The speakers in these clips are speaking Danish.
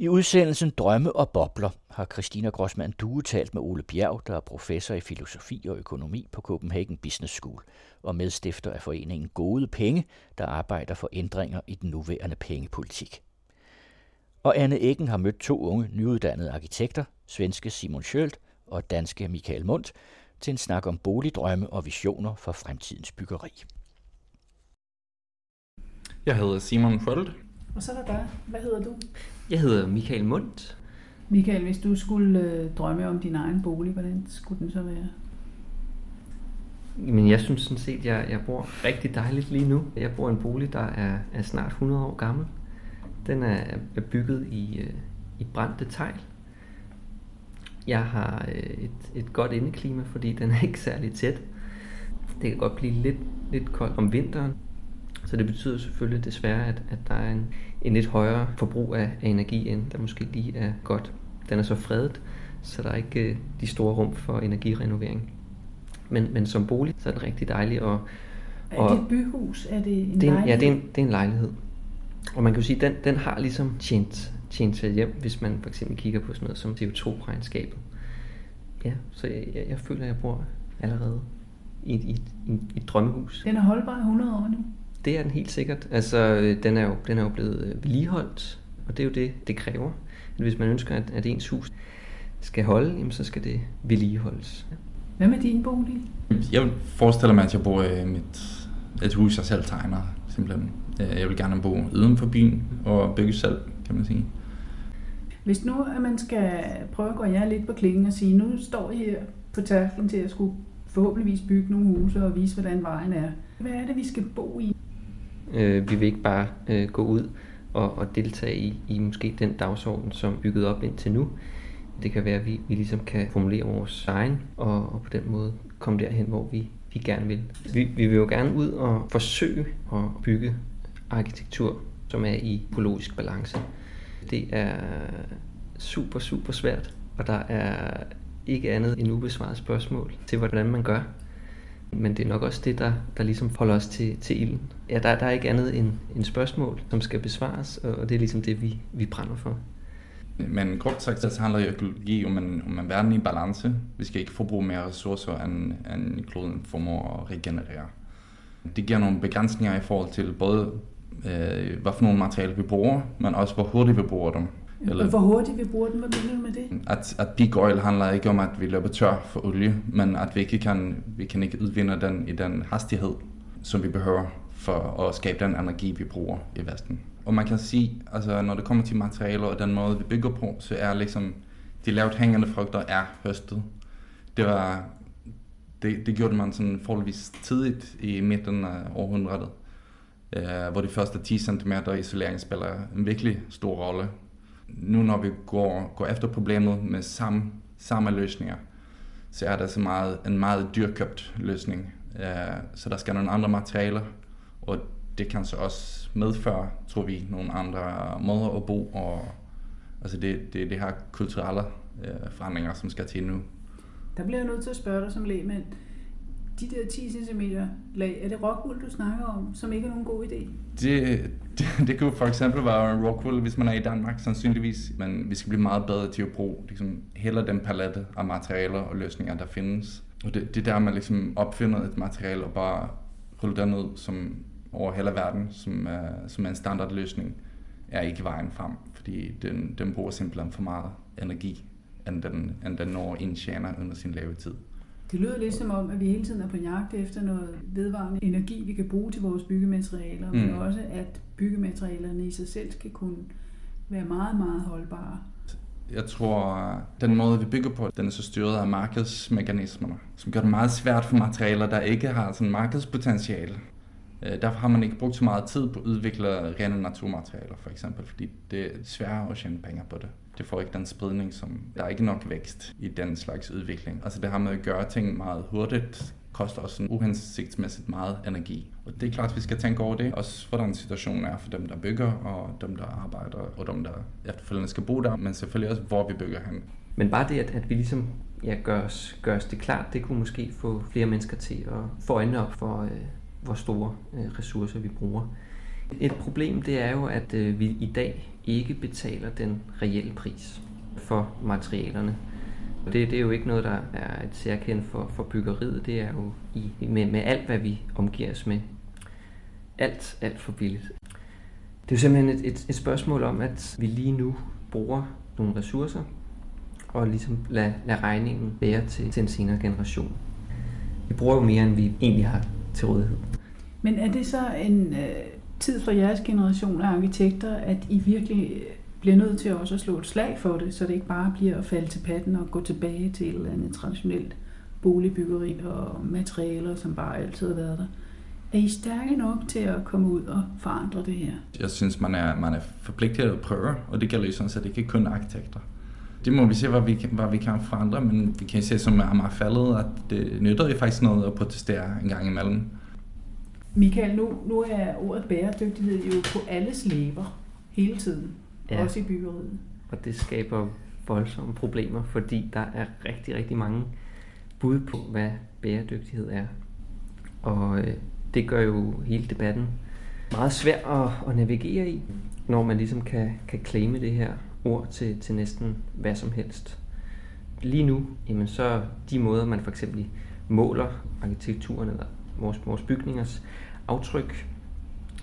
I udsendelsen Drømme og Bobler har Christina Grossmann Due talt med Ole Bjerg, der er professor i filosofi og økonomi på Copenhagen Business School og medstifter af foreningen Gode Penge, der arbejder for ændringer i den nuværende pengepolitik. Og Anne Eggen har mødt to unge nyuddannede arkitekter, svenske Simon Schølt og danske Michael Mundt, til en snak om boligdrømme og visioner for fremtidens byggeri. Jeg hedder Simon Schølt. Og så er der dig. Hvad hedder du? Jeg hedder Michael Mundt. Michael, hvis du skulle øh, drømme om din egen bolig, hvordan skulle den så være? Men jeg synes sådan set, at jeg, jeg bor rigtig dejligt lige nu. Jeg bor i en bolig, der er, er snart 100 år gammel. Den er, er bygget i, øh, i brændte tegl. Jeg har øh, et, et godt indeklima, fordi den er ikke særlig tæt. Det kan godt blive lidt, lidt koldt om vinteren. Så det betyder selvfølgelig desværre, at, at der er en, en lidt højere forbrug af, af energi, end der måske lige er godt. Den er så fredet, så der er ikke øh, de store rum for energirenovering. Men, men som bolig, så er det rigtig dejligt. Og, er det et byhus? Er det en det er lejlighed? Ja, det er en, det er en lejlighed. Og man kan jo sige, at den, den har ligesom tjent, tjent sig hjem, hvis man for eksempel kigger på sådan noget som CO2-regnskabet. Ja, så jeg, jeg, jeg føler, at jeg bor allerede i et, i, et, i et drømmehus. Den er holdbar i 100 år nu? Det er den helt sikkert. Altså, den er jo, den er jo blevet øh, vedligeholdt, og det er jo det, det kræver. At hvis man ønsker, at, at ens hus skal holde, jamen, så skal det vedligeholdes. Ja. Hvad med din bolig? Jeg forestiller mig, at jeg bor i mit, et hus, jeg selv tegner, simpelthen. Jeg vil gerne bo uden for byen og bygge selv, kan man sige. Hvis nu at man skal prøve at gå jer lidt på klingen og sige, nu står I her på tærklen til at skulle forhåbentligvis bygge nogle huse og vise, hvordan vejen er. Hvad er det, vi skal bo i? Øh, vi vil ikke bare øh, gå ud og, og deltage i, i måske den dagsorden, som er bygget op indtil nu. Det kan være, at vi, vi ligesom kan formulere vores egen, og, og på den måde komme derhen, hvor vi, vi gerne vil. Vi, vi vil jo gerne ud og forsøge at bygge arkitektur, som er i økologisk balance. Det er super, super svært, og der er ikke andet end ubesvaret spørgsmål til, hvordan man gør. Men det er nok også det, der, der ligesom holder os til, til ilden. Ja, der, der er ikke andet end, end spørgsmål, som skal besvares, og det er ligesom det, vi, vi brænder for. Men kort sagt, så handler økologi om en, om en verden i balance. Vi skal ikke forbruge mere ressourcer, end, end kloden formår at regenerere. Det giver nogle begrænsninger i forhold til både, øh, hvad for nogle materialer vi bruger, men også hvor hurtigt vi bruger dem. Eller, hvor hurtigt vi bruger dem, hvad mener du med det? At, at peak oil handler ikke om, at vi løber tør for olie, men at vi ikke kan, vi kan ikke udvinde den i den hastighed, som vi behøver for at skabe den energi, vi bruger i Vesten. Og man kan sige, altså når det kommer til materialer og den måde, vi bygger på, så er ligesom de lavt hængende frugter er høstet. Det var det, det gjorde man sådan forholdsvis tidligt i midten af århundredet, øh, hvor de første 10 cm isolering spiller en virkelig stor rolle. Nu når vi går, går efter problemet med samme, samme løsninger, så er det så meget, en meget dyrkøbt løsning. Øh, så der skal nogle andre materialer, og det kan så også medføre, tror vi, nogle andre måder at bo, og altså det, det, det her kulturelle øh, forandringer, som skal til nu. Der bliver jeg nødt til at spørge dig som lægmand. De der 10 cm lag, er det rockwool, du snakker om, som ikke er nogen god idé? Det, det, det kunne for eksempel være rockwool, hvis man er i Danmark, sandsynligvis. Men vi skal blive meget bedre til at bruge liksom, hele den palette af materialer og løsninger, der findes. Og det, det der, man ligesom opfinder et materiale og bare ruller den ud som over hele verden, som uh, som er en standardløsning, er ikke vejen frem, fordi den, den bruger simpelthen for meget energi, end den, end den når indtjener under sin levetid. Det lyder lidt som om, at vi hele tiden er på jagt efter noget vedvarende energi, vi kan bruge til vores byggematerialer, mm. men også at byggematerialerne i sig selv skal kunne være meget, meget holdbare. Jeg tror, den måde, vi bygger på, den er så styret af markedsmekanismerne, som gør det meget svært for materialer, der ikke har sådan markedspotentiale. Derfor har man ikke brugt så meget tid på at udvikle rene naturmaterialer, for eksempel, fordi det er sværere at tjene penge på det. Det får ikke den spredning, som der er ikke nok vækst i den slags udvikling. Altså det har med at gøre ting meget hurtigt, koster også uhensigtsmæssigt meget energi. Og det er klart, at vi skal tænke over det, også hvordan situationen er for dem, der bygger, og dem, der arbejder, og dem, der efterfølgende skal bo der, men selvfølgelig også, hvor vi bygger hen. Men bare det, at, at vi ligesom ja, gør, os, gør os det klart, det kunne måske få flere mennesker til at få øjnene op for, øh, hvor store øh, ressourcer vi bruger. Et problem det er jo, at øh, vi i dag ikke betaler den reelle pris for materialerne. Og Det, det er jo ikke noget, der er et særkendt for, for byggeriet. Det er jo i, med, med alt, hvad vi omgiver os med. Alt, alt for billigt. Det er jo simpelthen et, et, et spørgsmål om, at vi lige nu bruger nogle ressourcer, og ligesom lade, lade regningen bære til, til en senere generation. Vi bruger jo mere, end vi egentlig har til rådighed. Men er det så en øh, tid for jeres generation af arkitekter, at I virkelig bliver nødt til også at slå et slag for det, så det ikke bare bliver at falde til patten og gå tilbage til et eller andet traditionelt boligbyggeri og materialer, som bare altid har været der. Er I stærke nok til at komme ud og forandre det her? Jeg synes, man er, man er forpligtet at prøve, og det gælder jo sådan set ikke kun arkitekter. Det må vi se, hvad vi, hvad vi kan forandre, men vi kan se som er meget faldet, at det nytter jo faktisk noget at protestere en gang imellem. Michael, nu, nu er ordet bæredygtighed jo på alles læber hele tiden, ja. også i byggeriet. Og det skaber voldsomme problemer, fordi der er rigtig, rigtig mange bud på, hvad bæredygtighed er. Og øh, det gør jo hele debatten meget svær at, at navigere i, når man ligesom kan, kan claime det her ord til, til næsten hvad som helst. Lige nu, jamen så de måder, man for eksempel måler arkitekturen eller vores, vores bygningers aftryk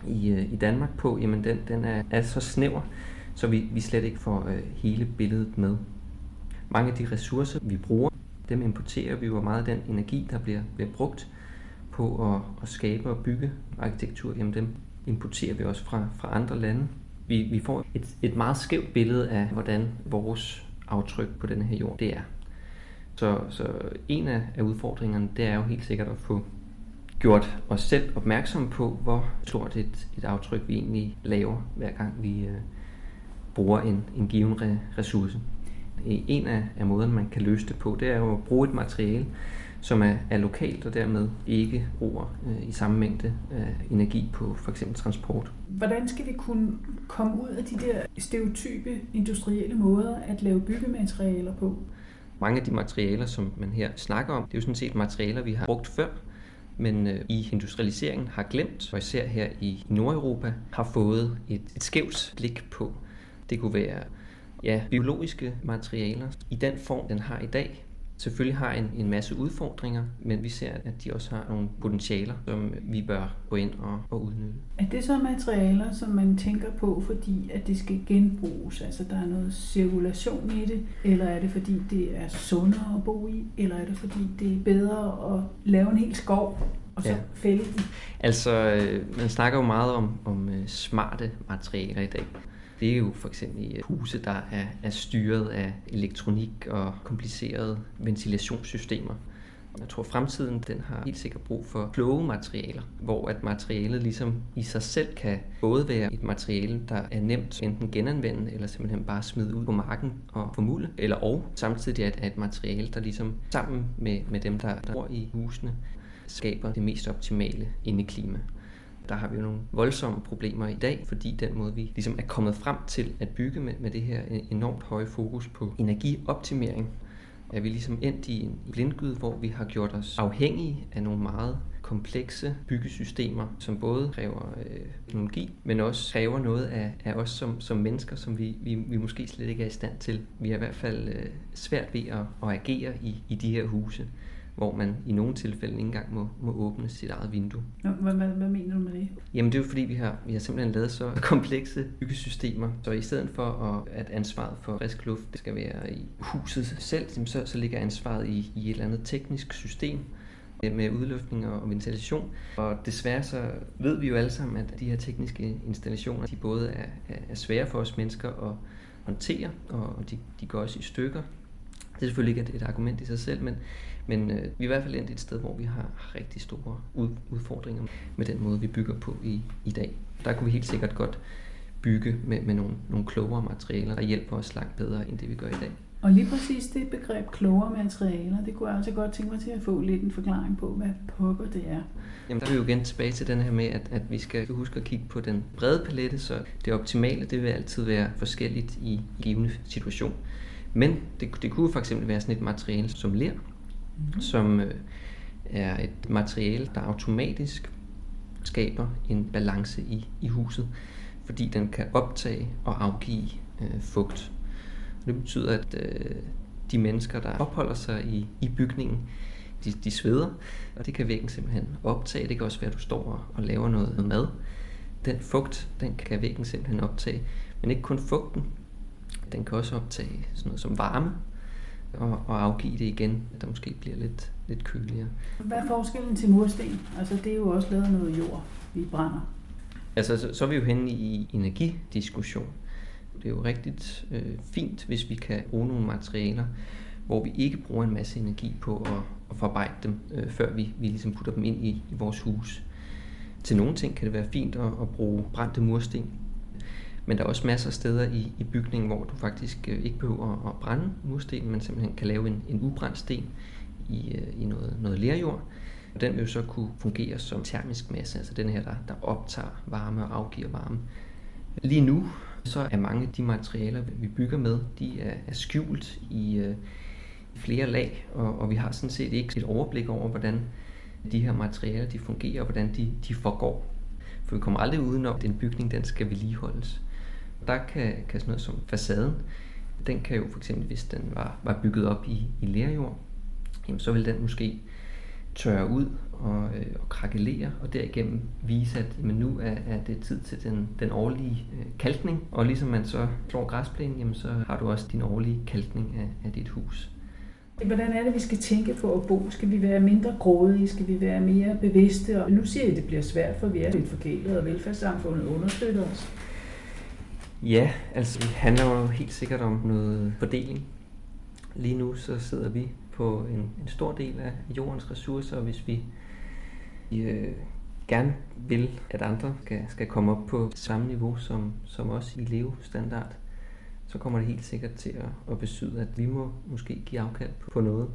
i, øh, i Danmark på, jamen den, den er, er så snæver, så vi, vi slet ikke får øh, hele billedet med. Mange af de ressourcer, vi bruger, dem importerer vi jo meget af den energi, der bliver, bliver brugt på at, at skabe og bygge arkitektur, jamen dem importerer vi også fra, fra andre lande. Vi, vi får et, et meget skævt billede af, hvordan vores aftryk på denne her jord det er. Så, så en af, af udfordringerne, det er jo helt sikkert at få gjort os selv opmærksom på, hvor stort et, et aftryk vi egentlig laver, hver gang vi øh, bruger en, en given re, ressource. En af, af måderne, man kan løse det på, det er jo at bruge et materiale, som er, er lokalt og dermed ikke bruger øh, i samme mængde øh, energi på for eksempel transport. Hvordan skal vi kunne komme ud af de der stereotype industrielle måder at lave byggematerialer på? Mange af de materialer, som man her snakker om, det er jo sådan set materialer, vi har brugt før, men øh, i industrialiseringen har glemt, og især her i Nordeuropa, har fået et, et skævt blik på. Det kunne være ja, biologiske materialer i den form, den har i dag, selvfølgelig har en, en masse udfordringer, men vi ser, at de også har nogle potentialer, som vi bør gå ind og, og udnytte. Er det så materialer, som man tænker på, fordi at det skal genbruges? Altså der er noget cirkulation i det? Eller er det fordi, det er sundere at bo i? Eller er det fordi, det er bedre at lave en hel skov og så ja. fælde den? Altså, øh, man snakker jo meget om, om øh, smarte materialer i dag. Det er jo for eksempel øh, huse, der er, er styret af elektronik og komplicerede ventilationssystemer. Jeg tror, fremtiden den har helt sikkert brug for kloge materialer, hvor at materialet ligesom i sig selv kan både være et materiale, der er nemt enten genanvende, eller simpelthen bare smide ud på marken og formulde, eller og samtidig er et materiale, der ligesom sammen med, med dem, der bor i husene, skaber det mest optimale indeklima der har vi jo nogle voldsomme problemer i dag, fordi den måde, vi ligesom er kommet frem til at bygge med, med det her enormt høje fokus på energioptimering, er vi ligesom endt i en blindgyde, hvor vi har gjort os afhængige af nogle meget komplekse byggesystemer, som både kræver øh, teknologi, men også kræver noget af, af os som, som mennesker, som vi, vi, vi måske slet ikke er i stand til. Vi er i hvert fald øh, svært ved at, at agere i, i de her huse hvor man i nogle tilfælde ikke engang må, må åbne sit eget vindue. Hvad, hvad, hvad mener du med det? Jamen det er jo fordi, vi har, vi har simpelthen lavet så komplekse byggesystemer, så i stedet for at, at ansvaret for frisk luft det skal være i huset selv, så, så ligger ansvaret i, i et eller andet teknisk system, med udluftning og ventilation. Og desværre så ved vi jo alle sammen, at de her tekniske installationer, de både er, er svære for os mennesker at håndtere, og de, de går også i stykker. Det er selvfølgelig ikke et, et argument i sig selv, men, men øh, vi er i hvert fald endt et sted, hvor vi har rigtig store ud, udfordringer med den måde, vi bygger på i, i dag. Der kunne vi helt sikkert godt bygge med, med nogle, nogle klogere materialer, der hjælper os langt bedre, end det vi gør i dag. Og lige præcis det begreb klogere materialer, det kunne jeg også godt tænke mig til at få lidt en forklaring på, hvad pokker det er. Jamen der er vi jo igen tilbage til den her med, at, at vi skal huske at kigge på den brede palette, så det optimale, det vil altid være forskelligt i givende situation. Men det, det kunne for eksempel være sådan et materiale som ler, mm. som øh, er et materiale, der automatisk skaber en balance i, i huset. fordi den kan optage og afgive øh, fugt. Det betyder, at øh, de mennesker, der opholder sig i, i bygningen, de, de sveder, og det kan væggen simpelthen optage. Det kan også være, at du står og laver noget mad. Den fugt, den kan væggen simpelthen optage. Men ikke kun fugten, den kan også optage sådan noget som varme, og, og afgive det igen, at der måske bliver lidt, lidt køligere. Hvad er forskellen til mursten? Altså det er jo også lavet noget jord, vi brænder. Altså så, så er vi jo henne i energidiskussion. Det er jo rigtig øh, fint, hvis vi kan bruge nogle materialer, hvor vi ikke bruger en masse energi på at, at forarbejde dem, øh, før vi, vi ligesom putter dem ind i, i vores hus. Til nogle ting kan det være fint at, at bruge brændte mursten, men der er også masser af steder i, i bygningen, hvor du faktisk øh, ikke behøver at brænde mursten, men simpelthen kan lave en, en ubrændt sten i, øh, i noget, noget lerjord. Og den vil jo så kunne fungere som termisk masse, altså den her, der, der optager varme og afgiver varme. Lige nu så er mange af de materialer, vi bygger med, de er, er skjult i, øh, flere lag, og, og vi har sådan set ikke et overblik over, hvordan de her materialer de fungerer, og hvordan de, de forgår. For vi kommer aldrig uden om, den bygning den skal vedligeholdes. Der kan, kan sådan noget som facaden, den kan jo for eksempel, hvis den var, var bygget op i, i lerjord, jamen så vil den måske tørre ud og, øh, og krakelere, og derigennem vise, at jamen nu er, er det tid til den, den årlige øh, kalkning. Og ligesom man så slår græsplænen, jamen så har du også din årlige kalkning af, af dit hus. Hvordan er det, vi skal tænke på at bo? Skal vi være mindre grådige? Skal vi være mere bevidste? Og nu siger jeg, at det bliver svært, for vi er lidt forkælet, og velfærdssamfundet understøtter os. Ja, altså det handler jo helt sikkert om noget fordeling. Lige nu så sidder vi på en, en stor del af jordens ressourcer, og hvis vi øh, gerne vil, at andre skal, skal komme op på samme niveau som, som os i levestandard, så kommer det helt sikkert til at, at betyde, at vi må måske give afkald på noget.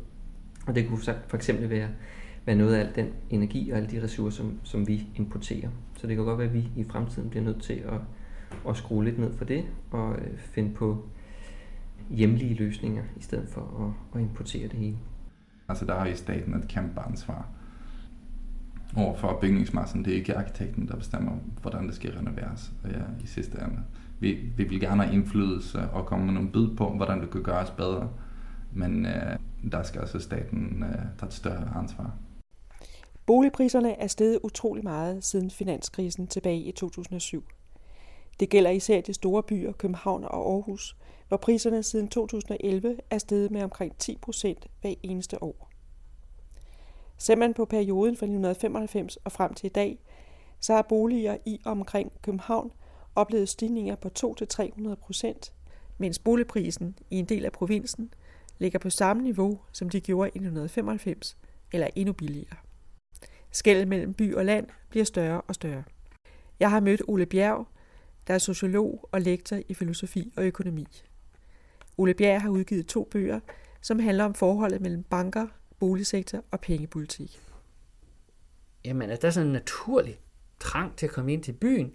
Og det kunne for eksempel være, være noget af al den energi og alle de ressourcer, som, som vi importerer. Så det kan godt være, at vi i fremtiden bliver nødt til at, at skrue lidt ned for det og øh, finde på hjemlige løsninger, i stedet for at, at importere det hele. Altså der har i staten et kæmpe ansvar over for bygningsmassen. Det er ikke arkitekten, der bestemmer, hvordan det skal renoveres ja, i sidste ende vi, vi vil gerne have indflydelse og komme med nogle bud på, hvordan det kan gøres bedre. Men øh, der skal altså staten øh, tage et større ansvar. Boligpriserne er steget utrolig meget siden finanskrisen tilbage i 2007. Det gælder især de store byer, København og Aarhus, hvor priserne siden 2011 er steget med omkring 10 procent hver eneste år. Ser man på perioden fra 1995 og frem til i dag, så har boliger i omkring København oplevet stigninger på 2-300 procent, mens boligprisen i en del af provinsen ligger på samme niveau, som de gjorde i 1995, eller endnu billigere. Skældet mellem by og land bliver større og større. Jeg har mødt Ole Bjerg, der er sociolog og lektor i filosofi og økonomi. Ole Bjerg har udgivet to bøger, som handler om forholdet mellem banker, boligsektor og pengepolitik. Jamen, at der er sådan en naturlig trang til at komme ind til byen,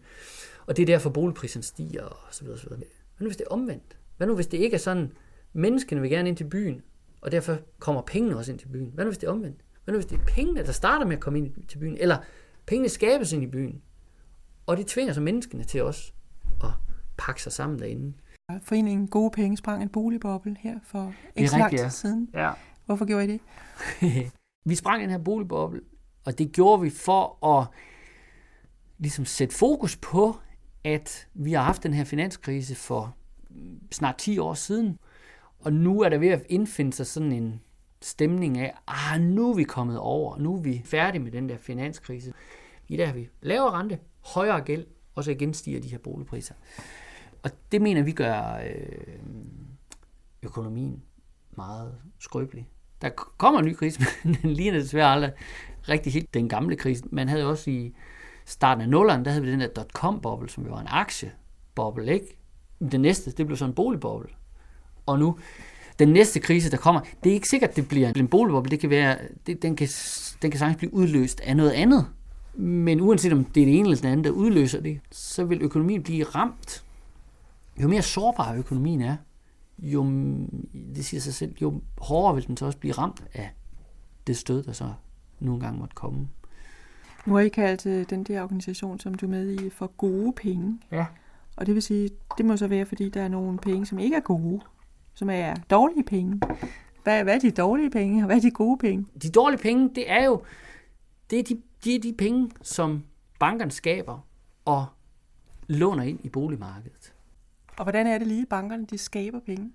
og det er derfor, boligprisen stiger og så videre, så videre. Hvad nu hvis det er omvendt? Hvad nu hvis det ikke er sådan, menneskene vil gerne ind til byen, og derfor kommer pengene også ind til byen? Hvad nu hvis det er omvendt? Hvad nu hvis det er pengene, der starter med at komme ind til byen? Eller pengene skabes ind i byen, og det tvinger så menneskene til os at pakke sig sammen derinde. Foreningen Gode Penge sprang en boligboble her for ikke så lang tid siden. Ja. Hvorfor gjorde I det? vi sprang den her boligboble, og det gjorde vi for at ligesom sætte fokus på, at vi har haft den her finanskrise for snart 10 år siden, og nu er der ved at indfinde sig sådan en stemning af, ah, nu er vi kommet over, nu er vi færdige med den der finanskrise. I dag har vi lavere rente, højere gæld, og så igen stiger de her boligpriser. Og det mener vi gør øh, økonomien meget skrøbelig. Der kommer en ny krise, men den ligner desværre aldrig rigtig helt den gamle krise. Man havde også i starten af nullerne, der havde vi den der dot-com-boble, som jo var en aktieboble, ikke? Den næste, det blev så en boligboble. Og nu, den næste krise, der kommer, det er ikke sikkert, det bliver en boligboble. Det kan være, det, den, kan, den kan sagtens blive udløst af noget andet. Men uanset om det er det ene eller det andet, der udløser det, så vil økonomien blive ramt. Jo mere sårbar økonomien er, jo, det siger sig selv, jo hårdere vil den så også blive ramt af det stød, der så nogle gange måtte komme. Nu har I kaldt øh, den der organisation, som du er med i, for gode penge. Ja. Og det vil sige, det må så være, fordi der er nogle penge, som ikke er gode, som er dårlige penge. Hvad, hvad er de dårlige penge, og hvad er de gode penge? De dårlige penge, det er jo det er de, de, er de penge, som bankerne skaber og låner ind i boligmarkedet. Og hvordan er det lige, bankerne de skaber penge?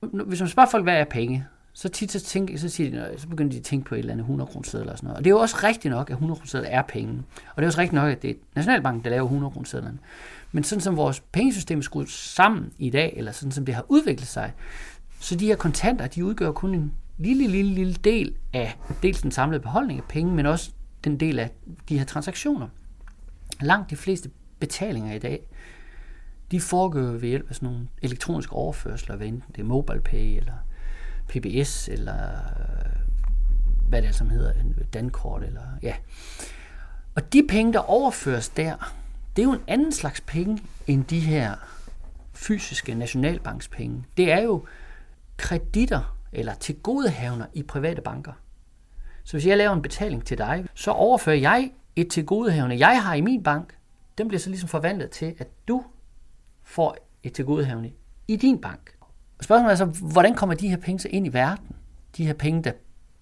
Hvis man spørger folk, hvad er penge, så tit så, tænker, så, siger de, så begynder de at tænke på et eller andet 100 kroner sedler og sådan noget. Og det er jo også rigtigt nok, at 100 kroner er penge. Og det er også rigtigt nok, at det er Nationalbanken, der laver 100 kroner. Men sådan som vores pengesystem er skruet sammen i dag, eller sådan som det har udviklet sig, så de her kontanter, de udgør kun en lille, lille, lille del af dels den samlede beholdning af penge, men også den del af de her transaktioner. Langt de fleste betalinger i dag, de foregår ved hjælp af sådan nogle elektroniske overførsler, hvad enten det er MobilePay eller PBS eller øh, hvad det er, som hedder, Dankort eller ja. Og de penge, der overføres der, det er jo en anden slags penge end de her fysiske nationalbankspenge. Det er jo kreditter eller tilgodehavner i private banker. Så hvis jeg laver en betaling til dig, så overfører jeg et tilgodehavende, jeg har i min bank, den bliver så ligesom forvandlet til, at du får et tilgodehavende i din bank. Og spørgsmålet er så, hvordan kommer de her penge så ind i verden? De her penge, der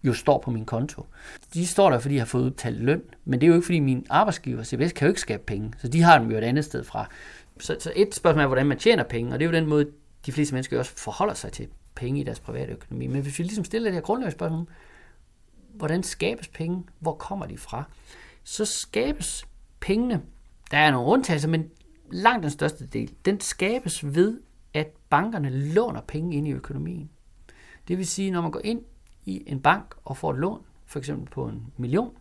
jo står på min konto. De står der, fordi jeg har fået udbetalt løn, men det er jo ikke, fordi min arbejdsgiver, CBS, kan jo ikke skabe penge, så de har dem jo et andet sted fra. Så, så et spørgsmål er, hvordan man tjener penge, og det er jo den måde, de fleste mennesker også forholder sig til penge i deres private økonomi. Men hvis vi ligesom stiller det her grundlæggende spørgsmål, hvordan skabes penge, hvor kommer de fra, så skabes pengene, der er nogle undtagelser, men langt den største del, den skabes ved, at bankerne låner penge ind i økonomien. Det vil sige, når man går ind i en bank og får et lån, for eksempel på en million,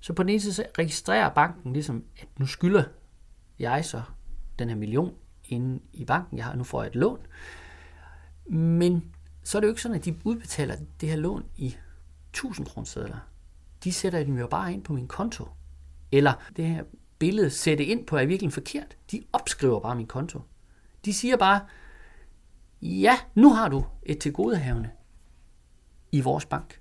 så på den ene side så registrerer banken ligesom, at nu skylder jeg så den her million inde i banken, jeg har, nu får jeg et lån. Men så er det jo ikke sådan, at de udbetaler det her lån i 1000 kroner De sætter dem jo bare ind på min konto. Eller det her billede sætte ind på er virkelig forkert. De opskriver bare min konto. De siger bare, ja, nu har du et tilgodehavende i vores bank.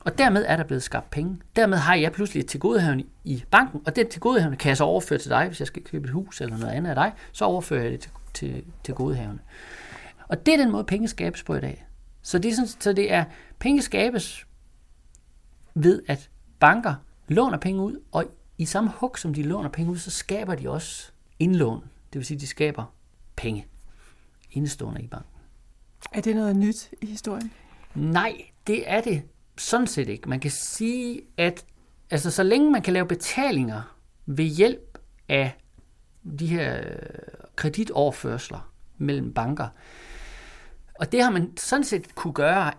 Og dermed er der blevet skabt penge. Dermed har jeg pludselig et tilgodehavende i banken, og det tilgodehavende kan jeg så overføre til dig, hvis jeg skal købe et hus eller noget andet af dig, så overfører jeg det til, til, til godehavende. Og det er den måde, penge skabes på i dag. Så det, er sådan, så det er, penge skabes ved, at banker låner penge ud, og i samme hug, som de låner penge ud, så skaber de også indlån. Det vil sige, at de skaber penge indestående i banken. Er det noget nyt i historien? Nej, det er det sådan set ikke. Man kan sige, at altså, så længe man kan lave betalinger ved hjælp af de her øh, kreditoverførsler mellem banker, og det har man sådan set kunne gøre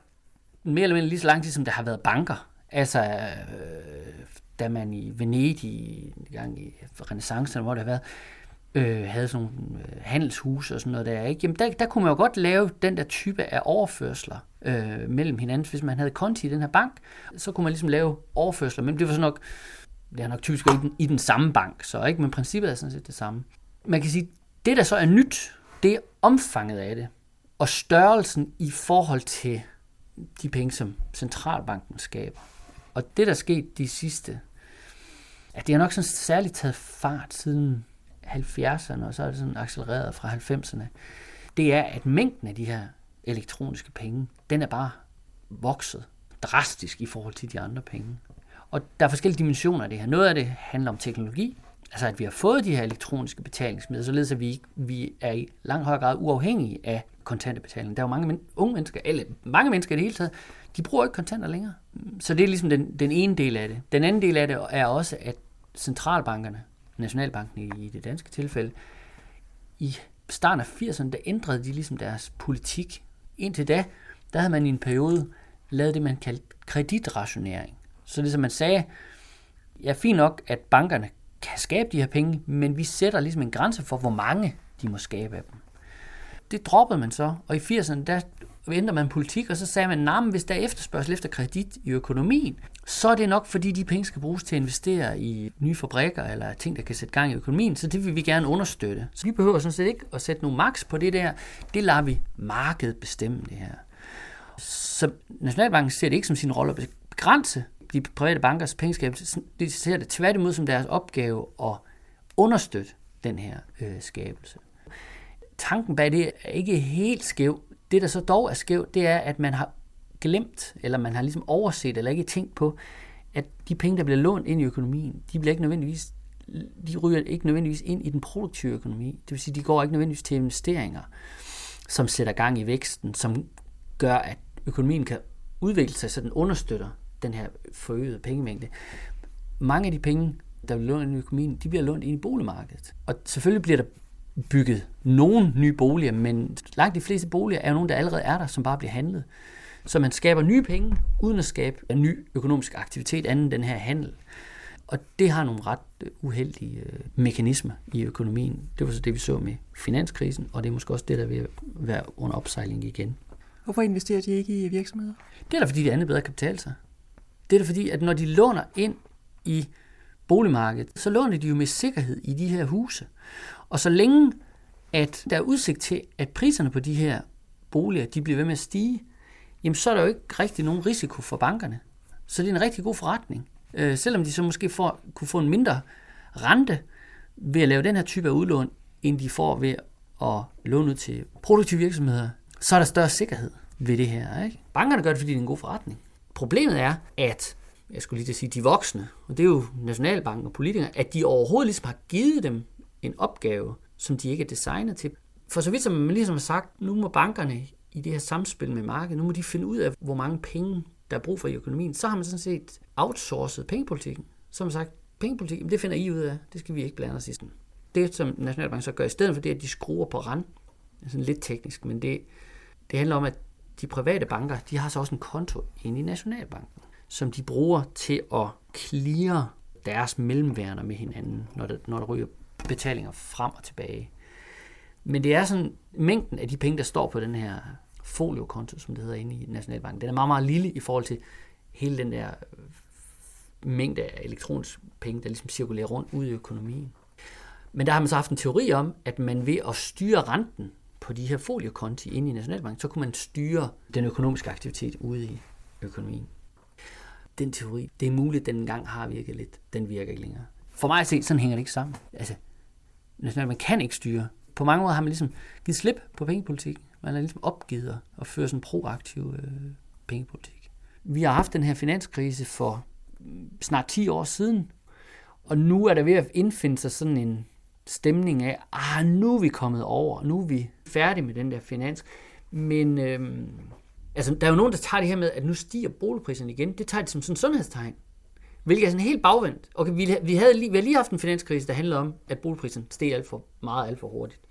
mere eller mindre lige så lang tid, som der har været banker. Altså, øh, da man i Venedig, i gang i renaissancen, hvor det har været, øh, havde sådan nogle øh, handelshuse og sådan noget der, ikke? Jamen der, der kunne man jo godt lave den der type af overførsler øh, mellem hinanden. Hvis man havde konti i den her bank, så kunne man ligesom lave overførsler, men det var så nok, det er nok typisk i den, i den samme bank, så ikke, men princippet er sådan set det samme. Man kan sige, det der så er nyt, det er omfanget af det, og størrelsen i forhold til de penge, som centralbanken skaber. Og det, der skete de sidste, at det har nok sådan særligt taget fart siden 70'erne, og så er det sådan accelereret fra 90'erne, det er, at mængden af de her elektroniske penge, den er bare vokset drastisk i forhold til de andre penge. Og der er forskellige dimensioner af det her. Noget af det handler om teknologi, altså at vi har fået de her elektroniske betalingsmidler, således at vi, vi er i langt højere grad uafhængige af kontantbetaling. Der er jo mange men, unge mennesker, eller mange mennesker i det hele taget, de bruger ikke kontanter længere. Så det er ligesom den, den ene del af det. Den anden del af det er også, at centralbankerne, Nationalbanken i, i det danske tilfælde, i starten af 80'erne, der ændrede de ligesom deres politik. Indtil da, der havde man i en periode lavet det, man kaldte kreditrationering. Så det som man sagde, ja, fint nok, at bankerne kan skabe de her penge, men vi sætter ligesom en grænse for, hvor mange de må skabe af dem. Det droppede man så, og i 80'erne, der ændrede man politik, og så sagde man, at hvis der er efterspørgsel efter kredit i økonomien, så er det nok, fordi de penge skal bruges til at investere i nye fabrikker eller ting, der kan sætte gang i økonomien, så det vil vi gerne understøtte. Så vi behøver sådan set ikke at sætte nogen maks på det der. Det lader vi markedet bestemme det her. Så Nationalbanken ser det ikke som sin rolle at begrænse de private bankers pengeskab. De ser det tværtimod som deres opgave at understøtte den her øh, skabelse. Tanken bag det er ikke helt skæv. Det, der så dog er skævt, det er, at man har glemt, eller man har ligesom overset, eller ikke tænkt på, at de penge, der bliver lånt ind i økonomien, de bliver ikke nødvendigvis de ryger ikke nødvendigvis ind i den produktive økonomi. Det vil sige, de går ikke nødvendigvis til investeringer, som sætter gang i væksten, som gør, at økonomien kan udvikle sig, så den understøtter den her forøgede pengemængde. Mange af de penge, der bliver lånt i økonomien, de bliver lånt ind i boligmarkedet. Og selvfølgelig bliver der bygget nogle nye boliger, men langt de fleste boliger er jo nogle, der allerede er der, som bare bliver handlet. Så man skaber nye penge, uden at skabe en ny økonomisk aktivitet, anden den her handel. Og det har nogle ret uheldige øh, mekanismer i økonomien. Det var så det, vi så med finanskrisen, og det er måske også det, der vil være under opsejling igen. Hvorfor investerer de ikke i virksomheder? Det er da fordi, det andet bedre kan betale sig. Det er da fordi, at når de låner ind i boligmarkedet, så låner de jo med sikkerhed i de her huse. Og så længe, at der er udsigt til, at priserne på de her boliger, de bliver ved med at stige, jamen så er der jo ikke rigtig nogen risiko for bankerne. Så det er en rigtig god forretning. Øh, selvom de så måske får, kunne få en mindre rente ved at lave den her type af udlån, end de får ved at låne ud til produktive virksomheder, så er der større sikkerhed ved det her. Ikke? Bankerne gør det, fordi det er en god forretning. Problemet er, at jeg skulle lige til at sige, de voksne, og det er jo Nationalbanken og politikere, at de overhovedet ligesom har givet dem en opgave, som de ikke er designet til. For så vidt som man ligesom har sagt, nu må bankerne i det her samspil med markedet, nu må de finde ud af, hvor mange penge, der er brug for i økonomien. Så har man sådan set outsourcet pengepolitikken. Så har man sagt, pengepolitik, det finder I ud af, det skal vi ikke blande os i. Det, som Nationalbanken så gør i stedet for det, at de skruer på renten, det er sådan lidt teknisk, men det, det handler om, at de private banker, de har så også en konto inde i Nationalbanken, som de bruger til at clear deres mellemværende med hinanden, når der, når der ryger betalinger frem og tilbage. Men det er sådan, mængden af de penge, der står på den her foliokonto, som det hedder inde i Nationalbanken, den er meget, meget lille i forhold til hele den der øh, mængde af elektroniske penge, der ligesom cirkulerer rundt ud i økonomien. Men der har man så haft en teori om, at man ved at styre renten på de her foliekonti inde i Nationalbanken, så kunne man styre den økonomiske aktivitet ude i økonomien. Den teori, det er muligt, at den engang har virket lidt. Den virker ikke længere. For mig at se, sådan hænger det ikke sammen. Altså, Nationalbanken kan ikke styre. På mange måder har man ligesom givet slip på pengepolitikken. Man har ligesom opgivet at føre sådan en proaktiv øh, pengepolitik. Vi har haft den her finanskrise for snart 10 år siden, og nu er der ved at indfinde sig sådan en stemning af, ah, nu er vi kommet over, nu er vi færdige med den der finans. Men øhm, altså, der er jo nogen, der tager det her med, at nu stiger boligpriserne igen. Det tager det som sådan en sundhedstegn. Hvilket er sådan helt bagvendt. Okay, vi, vi, havde lige, vi har lige haft en finanskrise, der handlede om, at boligpriserne steg alt for meget, alt for hurtigt.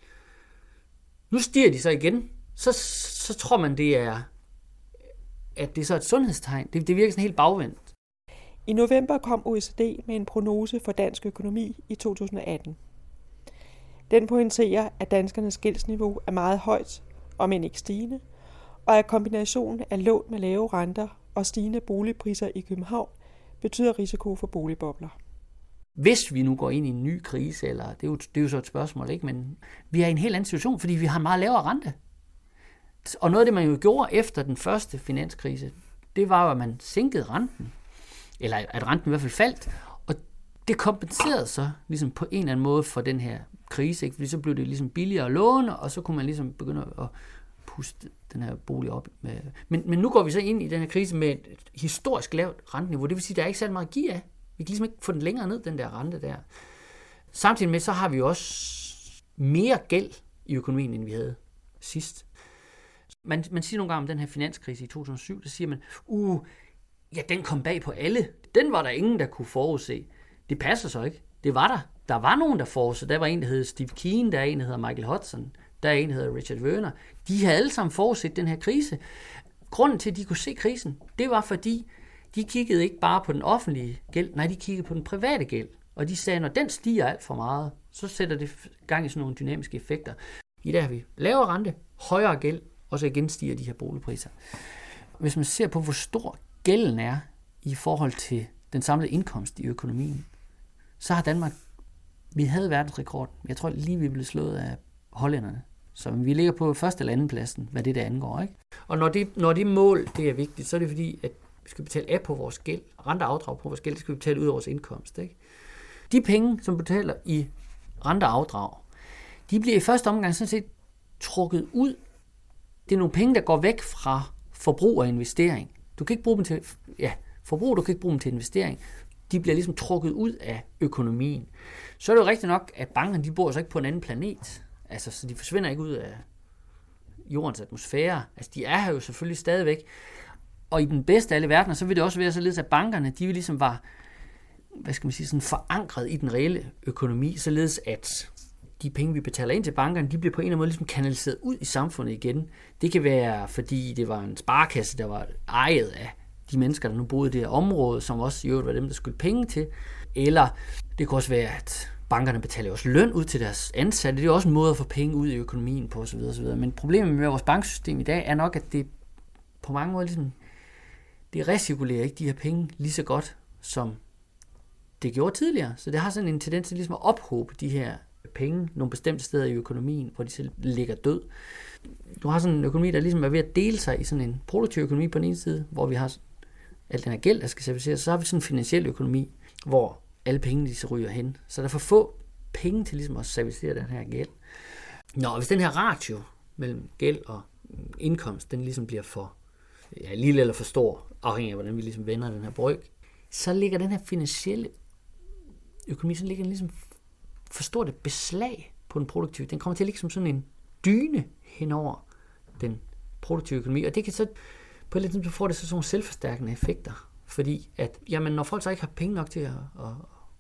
Nu stiger de så igen. Så, så tror man, det er, at det er så et sundhedstegn. Det, det virker sådan helt bagvendt. I november kom OECD med en prognose for dansk økonomi i 2018. Den pointerer, at danskernes gældsniveau er meget højt, om end ikke stigende, og at kombinationen af lån med lave renter og stigende boligpriser i København betyder risiko for boligbobler. Hvis vi nu går ind i en ny krise, eller det er jo, det er jo så et spørgsmål, ikke? men vi er i en helt anden situation, fordi vi har meget lavere rente. Og noget af det, man jo gjorde efter den første finanskrise, det var jo, at man sænkede renten eller at renten i hvert fald faldt, og det kompenserede så ligesom på en eller anden måde for den her krise, ikke? fordi så blev det ligesom billigere at låne, og så kunne man ligesom begynde at puste den her bolig op. Med. Men, men nu går vi så ind i den her krise med et historisk lavt renteniveau, det vil sige, at der er ikke særlig meget at give af. Vi kan ligesom ikke få den længere ned, den der rente der. Samtidig med, så har vi også mere gæld i økonomien, end vi havde sidst. Man, man siger nogle gange om den her finanskrise i 2007, der siger man, uh, ja, den kom bag på alle. Den var der ingen, der kunne forudse. Det passer så ikke. Det var der. Der var nogen, der forudså. Der var en, der hed Steve Keen, der er en, der hedder Michael Hudson, der er en, der hedder Richard Werner. De havde alle sammen forudset den her krise. Grunden til, at de kunne se krisen, det var fordi, de kiggede ikke bare på den offentlige gæld, nej, de kiggede på den private gæld. Og de sagde, når den stiger alt for meget, så sætter det gang i sådan nogle dynamiske effekter. I dag har vi lavere rente, højere gæld, og så igen stiger de her boligpriser. Hvis man ser på, hvor stor gælden er i forhold til den samlede indkomst i økonomien, så har Danmark, vi havde verdensrekord. Jeg tror lige, vi blev slået af hollænderne. Så vi ligger på første eller anden pladsen, hvad det der angår. Ikke? Og når det, når det mål det er vigtigt, så er det fordi, at vi skal betale af på vores gæld. Rente afdrag på vores gæld, det skal vi betale ud af vores indkomst. Ikke? De penge, som betaler i renteafdrag, de bliver i første omgang sådan set trukket ud. Det er nogle penge, der går væk fra forbrug og investering. Du kan ikke bruge dem til, ja, forbrug, du kan ikke bruge dem til investering. De bliver ligesom trukket ud af økonomien. Så er det jo rigtigt nok, at bankerne, de bor så ikke på en anden planet. Altså, så de forsvinder ikke ud af jordens atmosfære. Altså, de er her jo selvfølgelig stadigvæk. Og i den bedste af alle verdener, så vil det også være således, at bankerne, de vil ligesom var, hvad skal man sige, sådan forankret i den reelle økonomi, således at de penge, vi betaler ind til bankerne, de bliver på en eller anden måde ligesom kanaliseret ud i samfundet igen. Det kan være, fordi det var en sparekasse, der var ejet af de mennesker, der nu boede i det her område, som også i øvrigt var dem, der skulle penge til. Eller det kunne også være, at bankerne betaler også løn ud til deres ansatte. Det er også en måde at få penge ud i økonomien på osv. osv. Men problemet med vores banksystem i dag er nok, at det på mange måder ligesom, det recirkulerer ikke de her penge lige så godt, som det gjorde tidligere. Så det har sådan en tendens til ligesom at ophobe de her penge nogle bestemte steder i økonomien, hvor de så ligger død. Du har sådan en økonomi, der ligesom er ved at dele sig i sådan en produktiv økonomi på den ene side, hvor vi har al den her gæld, der skal serviceres, så har vi sådan en finansiel økonomi, hvor alle pengene de så ryger hen. Så der er for få penge til ligesom at servicere den her gæld. Nå, hvis den her ratio mellem gæld og indkomst, den ligesom bliver for ja, lille eller for stor, afhængig af hvordan vi ligesom vender den her bryg, så ligger den her finansielle økonomi, så ligger den ligesom for stort et beslag på den produktive. Den kommer til at ligge som sådan en dyne henover den produktive økonomi, og det kan så på et eller andet får det så sådan nogle selvforstærkende effekter. Fordi at, jamen, når folk så ikke har penge nok til at, at,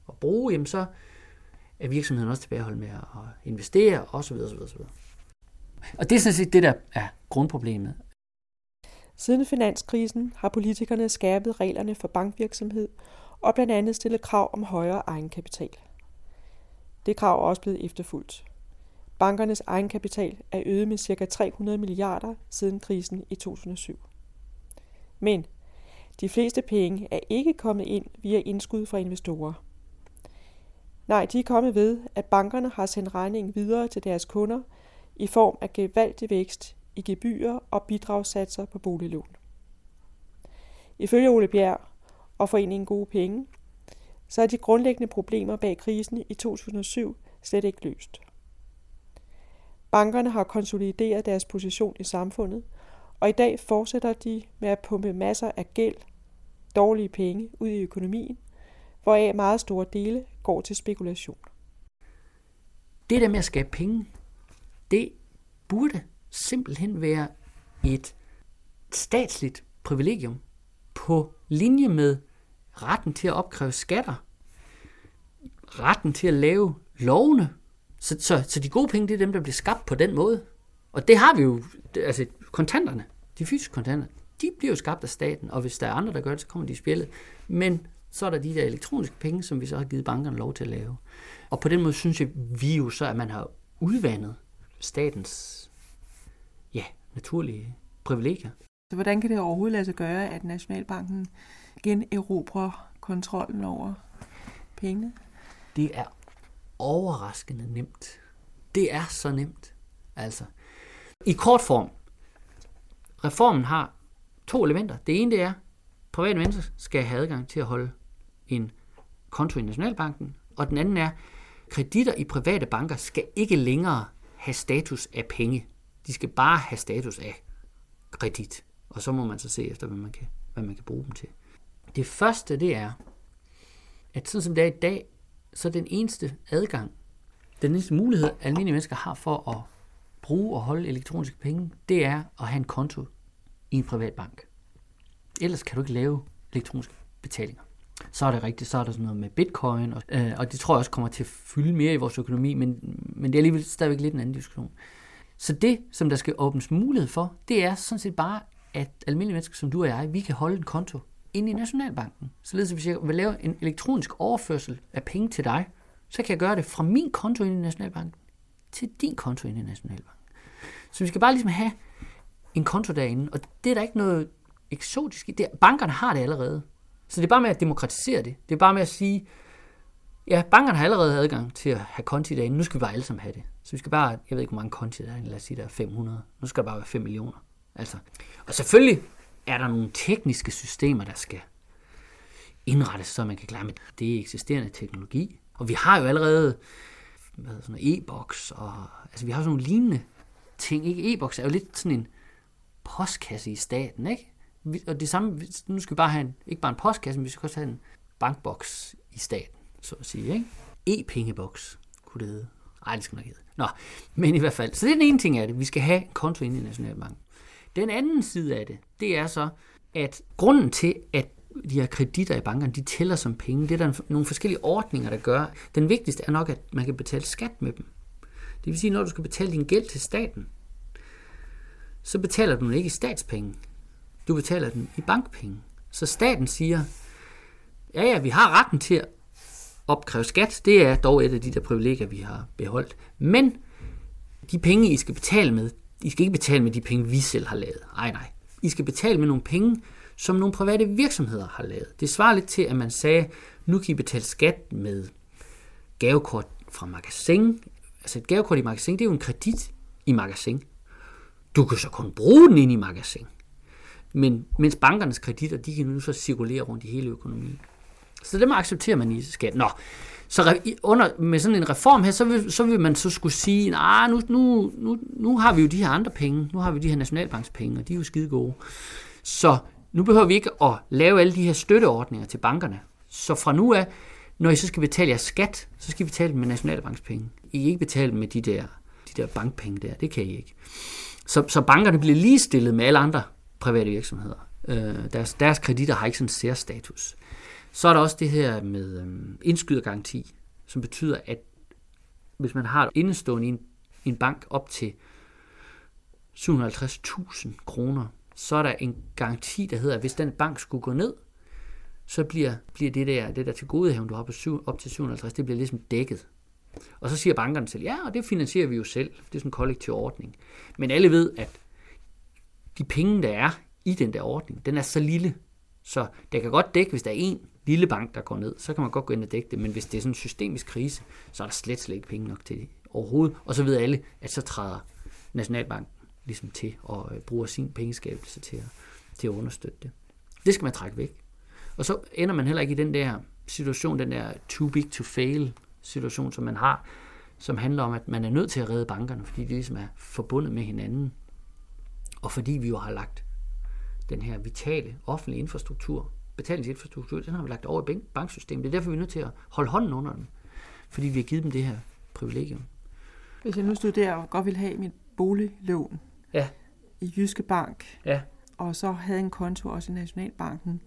at bruge, jamen, så er virksomheden også tilbageholdt med at investere, osv. osv., osv. Og det er sådan set det, der er grundproblemet. Siden finanskrisen har politikerne skærpet reglerne for bankvirksomhed og blandt andet stillet krav om højere egenkapital. Det krav er også blevet efterfulgt. Bankernes egenkapital er øget med ca. 300 milliarder siden krisen i 2007. Men de fleste penge er ikke kommet ind via indskud fra investorer. Nej, de er kommet ved, at bankerne har sendt regningen videre til deres kunder i form af gevaldig vækst i gebyrer og bidragssatser på boliglån. Ifølge Ole Bjerg og Foreningen Gode Penge, så er de grundlæggende problemer bag krisen i 2007 slet ikke løst. Bankerne har konsolideret deres position i samfundet og i dag fortsætter de med at pumpe masser af gæld, dårlige penge ud i økonomien, hvoraf meget store dele går til spekulation. Det der med at skabe penge, det burde simpelthen være et statsligt privilegium på linje med retten til at opkræve skatter, retten til at lave lovene. Så, så, så de gode penge, det er dem, der bliver skabt på den måde. Og det har vi jo, altså kontanterne, de fysiske kontanter, de bliver jo skabt af staten, og hvis der er andre, der gør det, så kommer de i spillet. Men så er der de der elektroniske penge, som vi så har givet bankerne lov til at lave. Og på den måde synes jeg, vi jo så, at man har udvandet statens ja, naturlige privilegier. Så hvordan kan det overhovedet lade sig gøre, at Nationalbanken generobrer kontrollen over pengene? Det er overraskende nemt. Det er så nemt. Altså, i kort form, reformen har to elementer. Det ene det er, at private mennesker skal have adgang til at holde en konto i Nationalbanken, og den anden er, kreditter i private banker skal ikke længere have status af penge. De skal bare have status af kredit. Og så må man så se efter, hvad man kan, hvad man kan bruge dem til. Det første, det er, at sådan som det er i dag, så er den eneste adgang, den eneste mulighed, almindelige mennesker har for at bruge og holde elektroniske penge, det er at have en konto i en privat bank. Ellers kan du ikke lave elektroniske betalinger. Så er det rigtigt, så er der sådan noget med bitcoin, og, øh, og det tror jeg også kommer til at fylde mere i vores økonomi, men, men det er alligevel stadigvæk lidt en anden diskussion. Så det, som der skal åbnes mulighed for, det er sådan set bare, at almindelige mennesker som du og jeg, vi kan holde en konto inde i Nationalbanken. Således hvis jeg vil lave en elektronisk overførsel af penge til dig, så kan jeg gøre det fra min konto inde i Nationalbanken til din konto inde i Nationalbanken. Så vi skal bare ligesom have en konto derinde, og det er der ikke noget eksotisk i. Det, bankerne har det allerede. Så det er bare med at demokratisere det. Det er bare med at sige, ja, bankerne har allerede adgang til at have konti derinde. Nu skal vi bare alle sammen have det. Så vi skal bare, jeg ved ikke, hvor mange konti der er, lad os sige, der er 500. Nu skal der bare være 5 millioner. Altså. Og selvfølgelig er der nogle tekniske systemer, der skal indrettes, så man kan klare med det eksisterende teknologi. Og vi har jo allerede hvad sådan e-boks, og altså vi har sådan nogle lignende ting, ikke? E-boks er jo lidt sådan en postkasse i staten, ikke? Og det samme, nu skal vi bare have en, ikke bare en postkasse, men vi skal også have en bankboks i staten, så at sige, ikke? E-pengeboks, kunne det hedde. Ej, det skal nok hedde. Nå, men i hvert fald. Så det er den ene ting af det. Vi skal have en konto inde i Nationalbanken. Den anden side af det, det er så, at grunden til, at de her kreditter i bankerne, de tæller som penge. Det er der nogle forskellige ordninger, der gør. Den vigtigste er nok, at man kan betale skat med dem. Det vil sige, når du skal betale din gæld til staten, så betaler du den ikke i statspenge. Du betaler den i bankpenge. Så staten siger, ja ja, vi har retten til at opkræve skat. Det er dog et af de der privilegier, vi har beholdt. Men de penge, I skal betale med, I skal ikke betale med de penge, vi selv har lavet. Nej, nej. I skal betale med nogle penge, som nogle private virksomheder har lavet. Det svarer lidt til, at man sagde, nu kan I betale skat med gavekort fra magasin. Altså et gavekort i magasin, det er jo en kredit i magasin. Du kan så kun bruge den ind i magasin. Men mens bankernes kreditter, de kan nu så cirkulere rundt i hele økonomien. Så det må accepterer man i skat. Nå, så under, med sådan en reform her, så vil, så vil man så skulle sige, nej, nu, nu, nu, nu har vi jo de her andre penge, nu har vi de her nationalbankspenge, og de er jo skide gode. Så nu behøver vi ikke at lave alle de her støtteordninger til bankerne. Så fra nu af, når I så skal betale jeres skat, så skal I betale med nationalbankspenge. I kan ikke betale med de der, de der bankpenge der, det kan I ikke. Så, så bankerne bliver ligestillet med alle andre private virksomheder. Øh, deres, deres kreditter har ikke sådan en særstatus. Så er der også det her med øh, indskydergaranti, som betyder, at hvis man har indestående i en, i en bank op til 750.000 kroner, så er der en garanti, der hedder, at hvis den bank skulle gå ned, så bliver, bliver det der, det der til godehaven, du har på syv, op til 750, det bliver ligesom dækket. Og så siger bankerne selv, ja, og det finansierer vi jo selv. Det er sådan en kollektiv ordning. Men alle ved, at de penge, der er i den der ordning, den er så lille, så det kan godt dække, hvis der er en lille bank, der går ned, så kan man godt gå ind og dække det, men hvis det er sådan en systemisk krise, så er der slet, slet ikke penge nok til det overhovedet. Og så ved alle, at så træder Nationalbanken ligesom til og øh, bruger sin pengeskabelse til at, til at understøtte det. Det skal man trække væk. Og så ender man heller ikke i den der situation, den der too big to fail situation, som man har, som handler om, at man er nødt til at redde bankerne, fordi de ligesom er forbundet med hinanden. Og fordi vi jo har lagt den her vitale offentlige infrastruktur, betalingsinfrastruktur, den har vi lagt over i banksystemet. Det er derfor, vi er nødt til at holde hånden under dem, fordi vi har givet dem det her privilegium. Hvis jeg nu stod der og godt ville have mit boliglån ja. i Jyske Bank, ja. og så havde en konto også i Nationalbanken,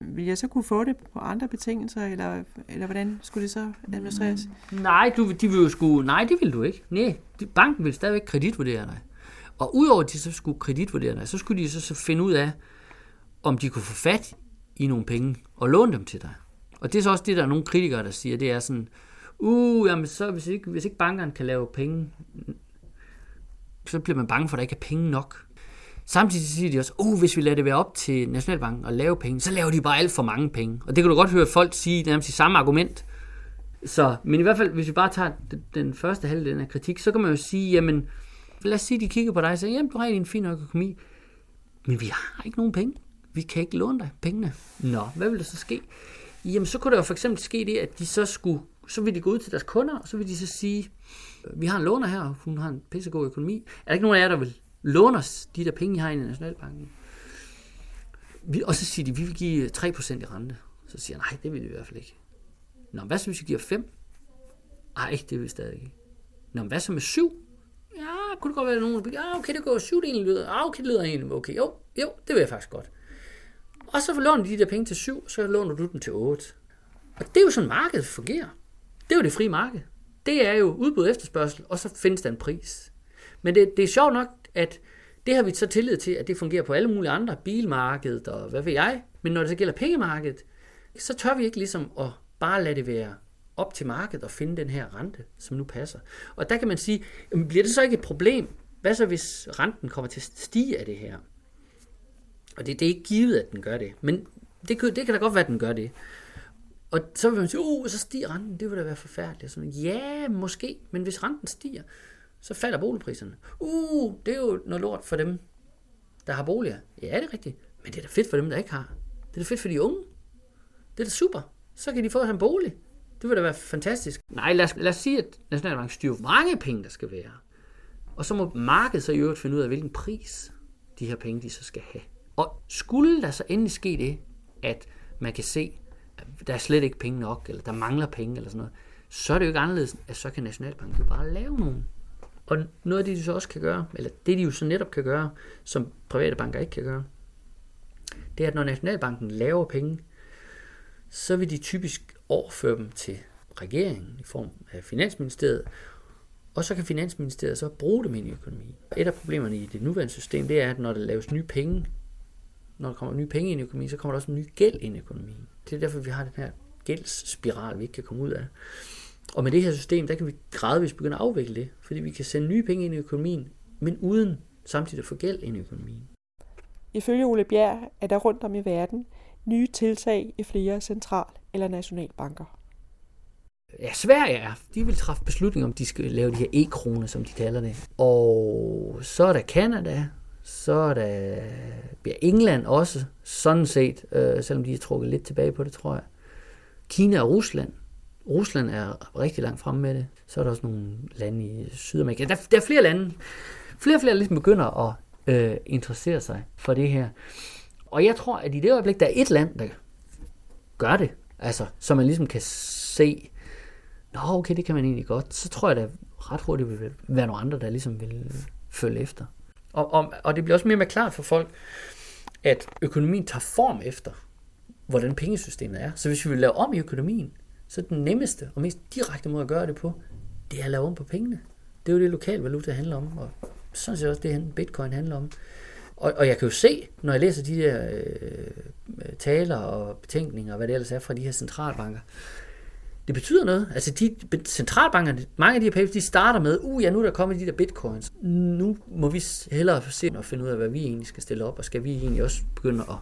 vil jeg så kunne få det på andre betingelser, eller, eller hvordan skulle det så administreres? Mm, nej, du, de vil jo skulle, nej, det vil du ikke. Nej, banken vil stadigvæk kreditvurdere dig. Og udover at de så skulle kreditvurdere dig, så skulle de så, så finde ud af, om de kunne få fat i nogle penge og låne dem til dig. Og det er så også det, der er nogle kritikere, der siger, det er sådan, uh, jamen så hvis ikke, hvis ikke bankerne kan lave penge, så bliver man bange for, at der ikke er penge nok. Samtidig siger de også, uh, hvis vi lader det være op til Nationalbanken at lave penge, så laver de bare alt for mange penge. Og det kan du godt høre folk sige, nærmest i samme argument. Så, men i hvert fald, hvis vi bare tager den første halvdel af kritik, så kan man jo sige, jamen, lad os sige, at de kigger på dig og siger, jamen, du har en fin økonomi, men vi har ikke nogen penge. Vi kan ikke låne dig pengene. Nå, hvad vil der så ske? Jamen, så kunne der jo for eksempel ske det, at de så skulle, så vil de gå ud til deres kunder, og så vil de så sige, vi har en låner her, hun har en pissegod økonomi. Er der ikke nogen af jer, der vil låner os de der penge, I har i Nationalbanken? Vi, og så siger de, vi vil give 3% i rente. Så siger jeg, nej, det vil vi i hvert fald ikke. Nå, hvad så hvis vi giver 5? Nej, det vil vi stadig ikke. Nå, hvad så med 7? Ja, kunne det godt være nogen, der ja, ah, okay, det går 7 delen lyder. Ja, okay, det lyder egentlig okay. Jo, jo, det vil jeg faktisk godt. Og så låner de de der penge til 7, så låner du dem til 8. Og det er jo sådan, markedet fungerer. Det er jo det frie marked. Det er jo udbud og efterspørgsel, og så findes der en pris. Men det, det er sjovt nok, at det har vi så tillid til, at det fungerer på alle mulige andre, bilmarkedet og hvad ved jeg. Men når det så gælder pengemarkedet, så tør vi ikke ligesom at bare lade det være op til markedet og finde den her rente, som nu passer. Og der kan man sige, bliver det så ikke et problem? Hvad så hvis renten kommer til at stige af det her? Og det, det er ikke givet, at den gør det. Men det, kan, det kan da godt være, at den gør det. Og så vil man sige, uh, så stiger renten, det vil da være forfærdeligt. Sådan, ja, måske, men hvis renten stiger, så falder boligpriserne. Uh, det er jo noget lort for dem, der har boliger. Ja, det er rigtigt. Men det er da fedt for dem, der ikke har. Det er da fedt for de unge. Det er da super. Så kan de få en bolig. Det vil da være fantastisk. Nej, lad os, lad os sige, at Nationalbanken styrer, hvor mange penge der skal være. Og så må markedet så i øvrigt finde ud af, hvilken pris de her penge, de så skal have. Og skulle der så endelig ske det, at man kan se, at der er slet ikke penge nok, eller der mangler penge, eller sådan noget, så er det jo ikke anderledes, at så kan Nationalbanken jo bare lave nogle. Og noget af det, de så også kan gøre, eller det de jo så netop kan gøre, som private banker ikke kan gøre, det er, at når Nationalbanken laver penge, så vil de typisk overføre dem til regeringen i form af Finansministeriet, og så kan Finansministeriet så bruge dem ind i økonomien. Et af problemerne i det nuværende system, det er, at når der laves nye penge, når der kommer nye penge ind i økonomien, så kommer der også ny gæld ind i økonomien. Det er derfor, vi har den her gældsspiral, vi ikke kan komme ud af. Og med det her system, der kan vi gradvist begynde at afvikle det, fordi vi kan sende nye penge ind i økonomien, men uden samtidig at få gæld ind i økonomien. Ifølge Ole Bjerg er der rundt om i verden nye tiltag i flere central- eller nationalbanker. Ja, Sverige er. De vil træffe beslutning om, de skal lave de her e-kroner, som de kalder det. Og så er der Kanada, så er der ja, England også, sådan set, øh, selvom de er trukket lidt tilbage på det, tror jeg. Kina og Rusland. Rusland er rigtig langt fremme med det. Så er der også nogle lande i Sydamerika. Der, der er flere lande. Flere og flere ligesom begynder at øh, interessere sig for det her. Og jeg tror, at i det øjeblik, der er et land, der gør det, altså, så man ligesom kan se, nå okay, det kan man egentlig godt, så tror jeg da ret hurtigt vil være nogle andre, der ligesom vil følge efter. Og, og, og det bliver også mere og mere klart for folk, at økonomien tager form efter, hvordan pengesystemet er. Så hvis vi vil lave om i økonomien, så den nemmeste og mest direkte måde at gøre det på, det er at lave om på pengene. Det er jo det, lokal valuta handler om, og sådan set også det, bitcoin handler om. Og, og jeg kan jo se, når jeg læser de der øh, taler og betænkninger, og hvad det ellers er fra de her centralbanker, det betyder noget. Altså de centralbankerne, mange af de her papers, de starter med, uh ja, nu er der kommet de der bitcoins. Nu må vi hellere se og finde ud af, hvad vi egentlig skal stille op, og skal vi egentlig også begynde at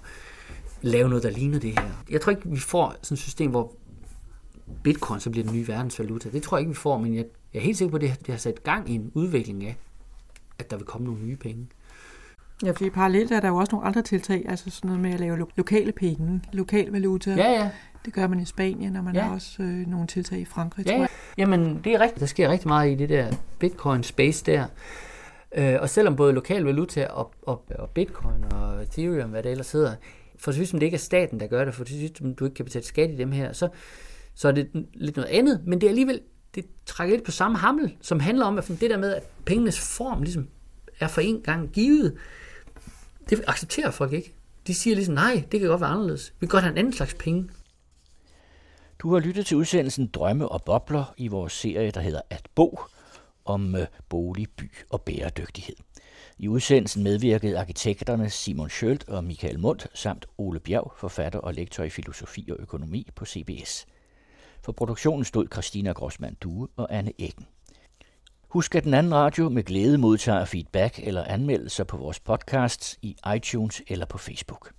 lave noget, der ligner det her. Jeg tror ikke, vi får sådan et system, hvor bitcoin så bliver den nye verdensvaluta. Det tror jeg ikke, vi får, men jeg, jeg er helt sikker på, at det, det har sat gang i en udvikling af, at der vil komme nogle nye penge. Ja, fordi parallelt er der jo også nogle andre tiltag, altså sådan noget med at lave lo- lokale penge, lokal valuta. Ja, ja. Det gør man i Spanien, og man ja. har også øh, nogle tiltag i Frankrig, ja, tror jeg. Ja. Jamen, det er rigtigt. Der sker rigtig meget i det der bitcoin-space der. Øh, og selvom både lokal valuta og, og, og bitcoin og ethereum, hvad det ellers hedder, for så vidt som det ikke er staten, der gør det, for så vidt som du ikke kan betale skat i dem her, så, så er det lidt noget andet, men det er alligevel, det trækker lidt på samme hammel, som handler om, at det der med, at pengenes form ligesom er for en gang givet, det accepterer folk ikke. De siger ligesom, nej, det kan godt være anderledes. Vi kan godt have en anden slags penge. Du har lyttet til udsendelsen Drømme og Bobler i vores serie, der hedder At Bo, om øh, bolig, by og bæredygtighed. I udsendelsen medvirkede arkitekterne Simon Schølt og Michael Mundt samt Ole Bjerg, forfatter og lektor i filosofi og økonomi på CBS. For produktionen stod Christina Grossmann Due og Anne Eggen. Husk, at den anden radio med glæde modtager feedback eller anmeldelser på vores podcasts i iTunes eller på Facebook.